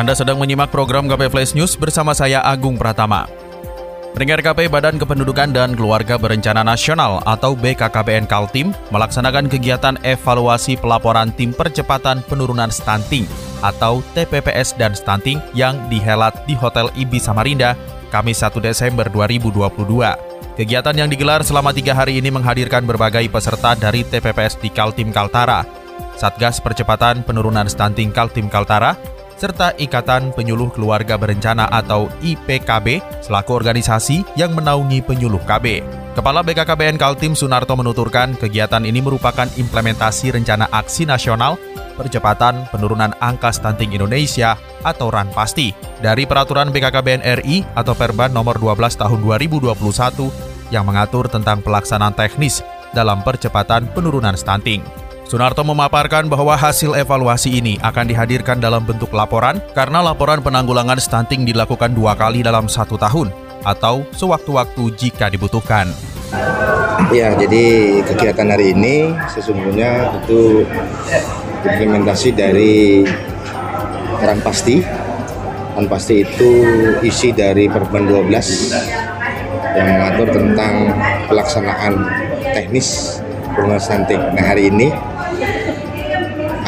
Anda sedang menyimak program KP Flash News bersama saya Agung Pratama. Pendengar KP Badan Kependudukan dan Keluarga Berencana Nasional atau BKKBN Kaltim melaksanakan kegiatan evaluasi pelaporan tim percepatan penurunan stunting atau TPPS dan stunting yang dihelat di Hotel Ibi Samarinda Kamis 1 Desember 2022. Kegiatan yang digelar selama tiga hari ini menghadirkan berbagai peserta dari TPPS di Kaltim Kaltara, Satgas Percepatan Penurunan Stunting Kaltim Kaltara, serta Ikatan Penyuluh Keluarga Berencana atau IPKB selaku organisasi yang menaungi penyuluh KB. Kepala BKKBN Kaltim Sunarto menuturkan kegiatan ini merupakan implementasi rencana aksi nasional percepatan penurunan angka stunting Indonesia atau RAN pasti dari peraturan BKKBN RI atau Perban nomor 12 tahun 2021 yang mengatur tentang pelaksanaan teknis dalam percepatan penurunan stunting. Sunarto memaparkan bahwa hasil evaluasi ini akan dihadirkan dalam bentuk laporan karena laporan penanggulangan stunting dilakukan dua kali dalam satu tahun atau sewaktu-waktu jika dibutuhkan. Ya, jadi kegiatan hari ini sesungguhnya itu implementasi dari Ran Pasti. Ran Pasti itu isi dari Perban 12 yang mengatur tentang pelaksanaan teknis penurunan stunting. Nah, hari ini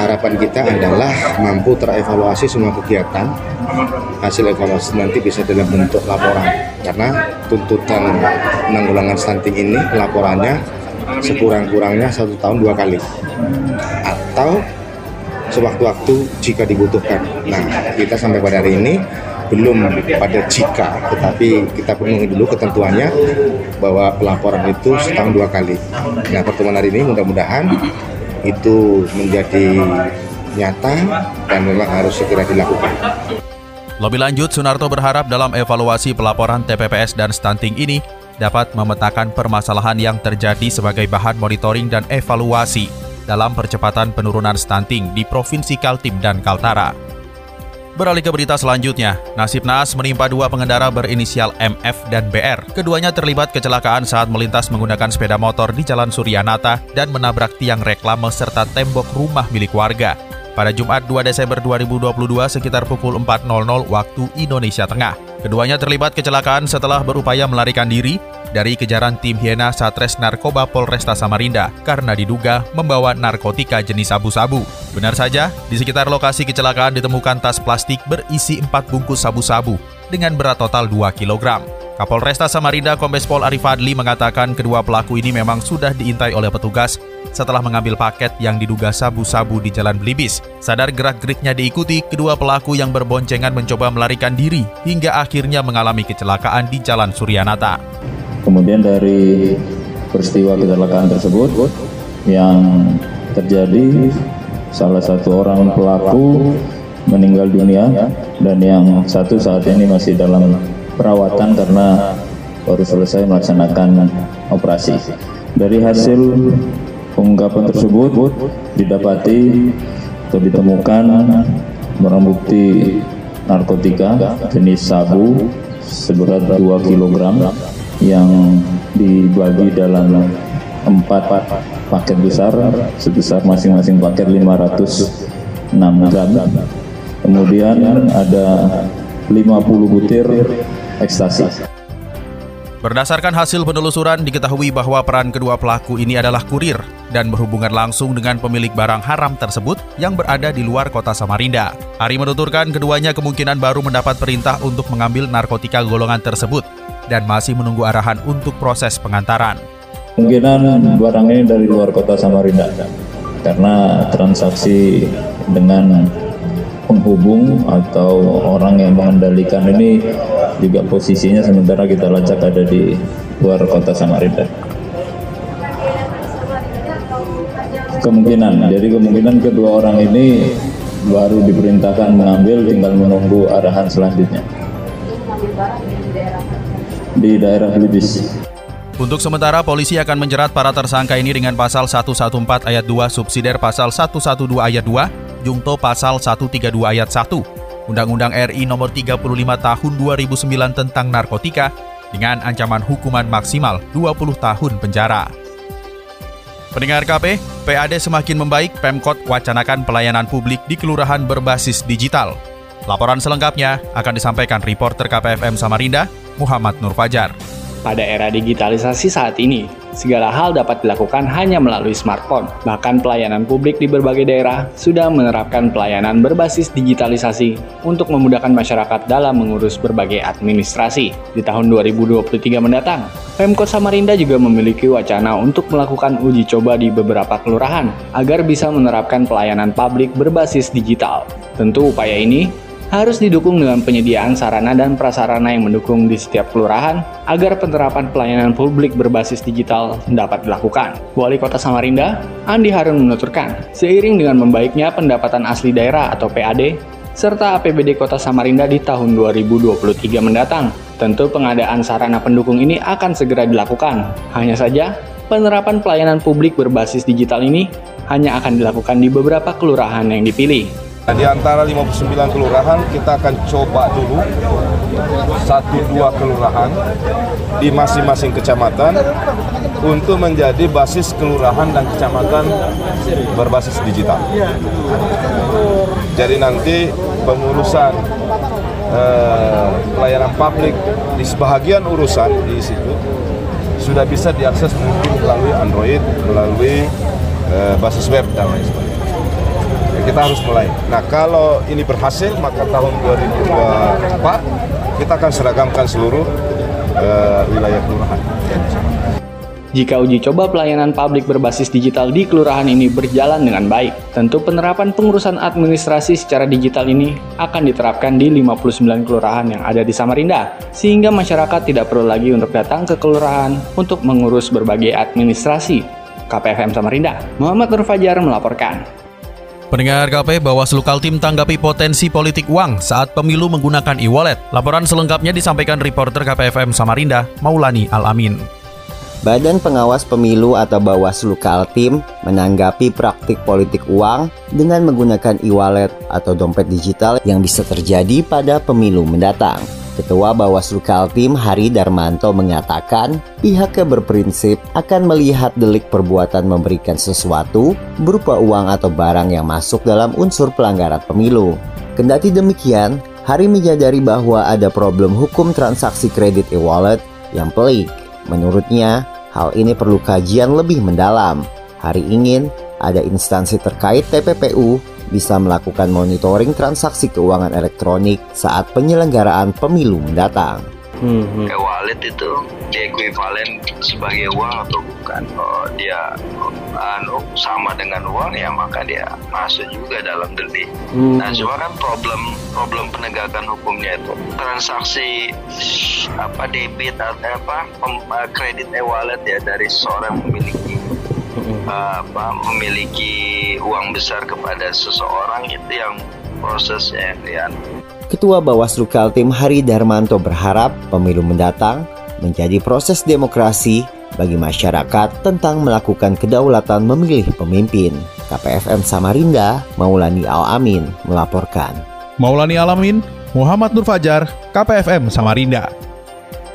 harapan kita adalah mampu terevaluasi semua kegiatan. Hasil evaluasi nanti bisa dalam bentuk laporan. Karena tuntutan penanggulangan stunting ini laporannya sekurang-kurangnya satu tahun dua kali. Atau sewaktu-waktu jika dibutuhkan. Nah kita sampai pada hari ini belum pada jika tetapi kita penuhi dulu ketentuannya bahwa pelaporan itu setahun dua kali. Nah pertemuan hari ini mudah-mudahan itu menjadi nyata dan memang harus segera dilakukan. Lebih lanjut, Sunarto berharap dalam evaluasi pelaporan TPPS dan stunting ini dapat memetakan permasalahan yang terjadi sebagai bahan monitoring dan evaluasi dalam percepatan penurunan stunting di Provinsi Kaltim dan Kaltara. Beralih ke berita selanjutnya, nasib naas menimpa dua pengendara berinisial MF dan BR. Keduanya terlibat kecelakaan saat melintas menggunakan sepeda motor di Jalan Suryanata dan menabrak tiang reklame serta tembok rumah milik warga. Pada Jumat 2 Desember 2022 sekitar pukul 4.00 waktu Indonesia Tengah. Keduanya terlibat kecelakaan setelah berupaya melarikan diri dari kejaran tim Hiena Satres Narkoba Polresta Samarinda karena diduga membawa narkotika jenis sabu-sabu. Benar saja, di sekitar lokasi kecelakaan ditemukan tas plastik berisi 4 bungkus sabu-sabu dengan berat total 2 kg. Kapolresta Samarinda Kombes Pol Arif Adli mengatakan kedua pelaku ini memang sudah diintai oleh petugas setelah mengambil paket yang diduga sabu-sabu di Jalan Belibis. Sadar gerak-geriknya diikuti, kedua pelaku yang berboncengan mencoba melarikan diri hingga akhirnya mengalami kecelakaan di Jalan Suryanata. Kemudian dari peristiwa kecelakaan tersebut yang terjadi salah satu orang pelaku meninggal dunia dan yang satu saat ini masih dalam perawatan karena baru selesai melaksanakan operasi. Dari hasil pengungkapan tersebut didapati atau ditemukan barang bukti narkotika jenis sabu seberat 2 kg yang dibagi dalam empat paket besar sebesar masing-masing paket 506 gram. Kemudian ada 50 butir ekstasi. Berdasarkan hasil penelusuran, diketahui bahwa peran kedua pelaku ini adalah kurir dan berhubungan langsung dengan pemilik barang haram tersebut yang berada di luar kota Samarinda. Ari menuturkan keduanya kemungkinan baru mendapat perintah untuk mengambil narkotika golongan tersebut dan masih menunggu arahan untuk proses pengantaran. Kemungkinan barang ini dari luar kota Samarinda karena transaksi dengan penghubung atau orang yang mengendalikan ini juga posisinya sementara kita lacak ada di luar kota Samarinda. Kemungkinan, jadi kemungkinan kedua orang ini baru diperintahkan mengambil tinggal menunggu arahan selanjutnya di daerah Lubis. Untuk sementara, polisi akan menjerat para tersangka ini dengan pasal 114 ayat 2 subsidiar pasal 112 ayat 2, jungto pasal 132 ayat 1, Undang-Undang RI nomor 35 tahun 2009 tentang narkotika dengan ancaman hukuman maksimal 20 tahun penjara. Pendengar KP, PAD semakin membaik, Pemkot wacanakan pelayanan publik di kelurahan berbasis digital. Laporan selengkapnya akan disampaikan reporter KPFM Samarinda, Muhammad Nur Fajar. Pada era digitalisasi saat ini, segala hal dapat dilakukan hanya melalui smartphone. Bahkan pelayanan publik di berbagai daerah sudah menerapkan pelayanan berbasis digitalisasi untuk memudahkan masyarakat dalam mengurus berbagai administrasi. Di tahun 2023 mendatang, Pemkot Samarinda juga memiliki wacana untuk melakukan uji coba di beberapa kelurahan agar bisa menerapkan pelayanan publik berbasis digital. Tentu upaya ini harus didukung dengan penyediaan sarana dan prasarana yang mendukung di setiap kelurahan agar penerapan pelayanan publik berbasis digital dapat dilakukan. Wali Kota Samarinda, Andi Harun menuturkan, seiring dengan membaiknya pendapatan asli daerah atau PAD, serta APBD Kota Samarinda di tahun 2023 mendatang, tentu pengadaan sarana pendukung ini akan segera dilakukan. Hanya saja, penerapan pelayanan publik berbasis digital ini hanya akan dilakukan di beberapa kelurahan yang dipilih. Nah, di antara 59 kelurahan kita akan coba dulu satu dua kelurahan di masing-masing kecamatan untuk menjadi basis kelurahan dan kecamatan berbasis digital. Jadi nanti pengurusan eh, publik di sebahagian urusan di situ sudah bisa diakses mungkin melalui Android, melalui eh, basis web dan lain sebagainya kita harus mulai. Nah kalau ini berhasil maka tahun 2024 kita akan seragamkan seluruh uh, wilayah kelurahan. Jika uji coba pelayanan publik berbasis digital di kelurahan ini berjalan dengan baik, tentu penerapan pengurusan administrasi secara digital ini akan diterapkan di 59 kelurahan yang ada di Samarinda, sehingga masyarakat tidak perlu lagi untuk datang ke kelurahan untuk mengurus berbagai administrasi. KPFM Samarinda, Muhammad Nur Fajar melaporkan. Pendengar KP Bawaslu Kaltim tanggapi potensi politik uang saat pemilu menggunakan e-wallet. Laporan selengkapnya disampaikan reporter KPFM Samarinda, Maulani Alamin. Badan Pengawas Pemilu atau Bawaslu Kaltim menanggapi praktik politik uang dengan menggunakan e-wallet atau dompet digital yang bisa terjadi pada pemilu mendatang. Ketua Bawaslu Kaltim Hari Darmanto mengatakan pihaknya berprinsip akan melihat delik perbuatan memberikan sesuatu berupa uang atau barang yang masuk dalam unsur pelanggaran pemilu. Kendati demikian, Hari menyadari bahwa ada problem hukum transaksi kredit e-wallet yang pelik. Menurutnya, hal ini perlu kajian lebih mendalam. Hari ingin ada instansi terkait TPPU bisa melakukan monitoring transaksi keuangan elektronik saat penyelenggaraan pemilu mendatang. Hmm. E-wallet itu ekuivalen sebagai uang atau bukan? Oh, dia anu sama dengan uang ya maka dia masuk juga dalam delik. Hmm. Nah, cuma kan problem problem penegakan hukumnya itu transaksi apa debit atau apa kredit e-wallet ya dari seorang memiliki apa memiliki uang besar kepada seseorang itu yang prosesnya ya. Ketua Bawaslu Kaltim Hari Darmanto berharap pemilu mendatang menjadi proses demokrasi bagi masyarakat tentang melakukan kedaulatan memilih pemimpin. KPFM Samarinda, Maulani Al-Amin melaporkan. Maulani Alamin, Muhammad Nur Fajar, KPFM Samarinda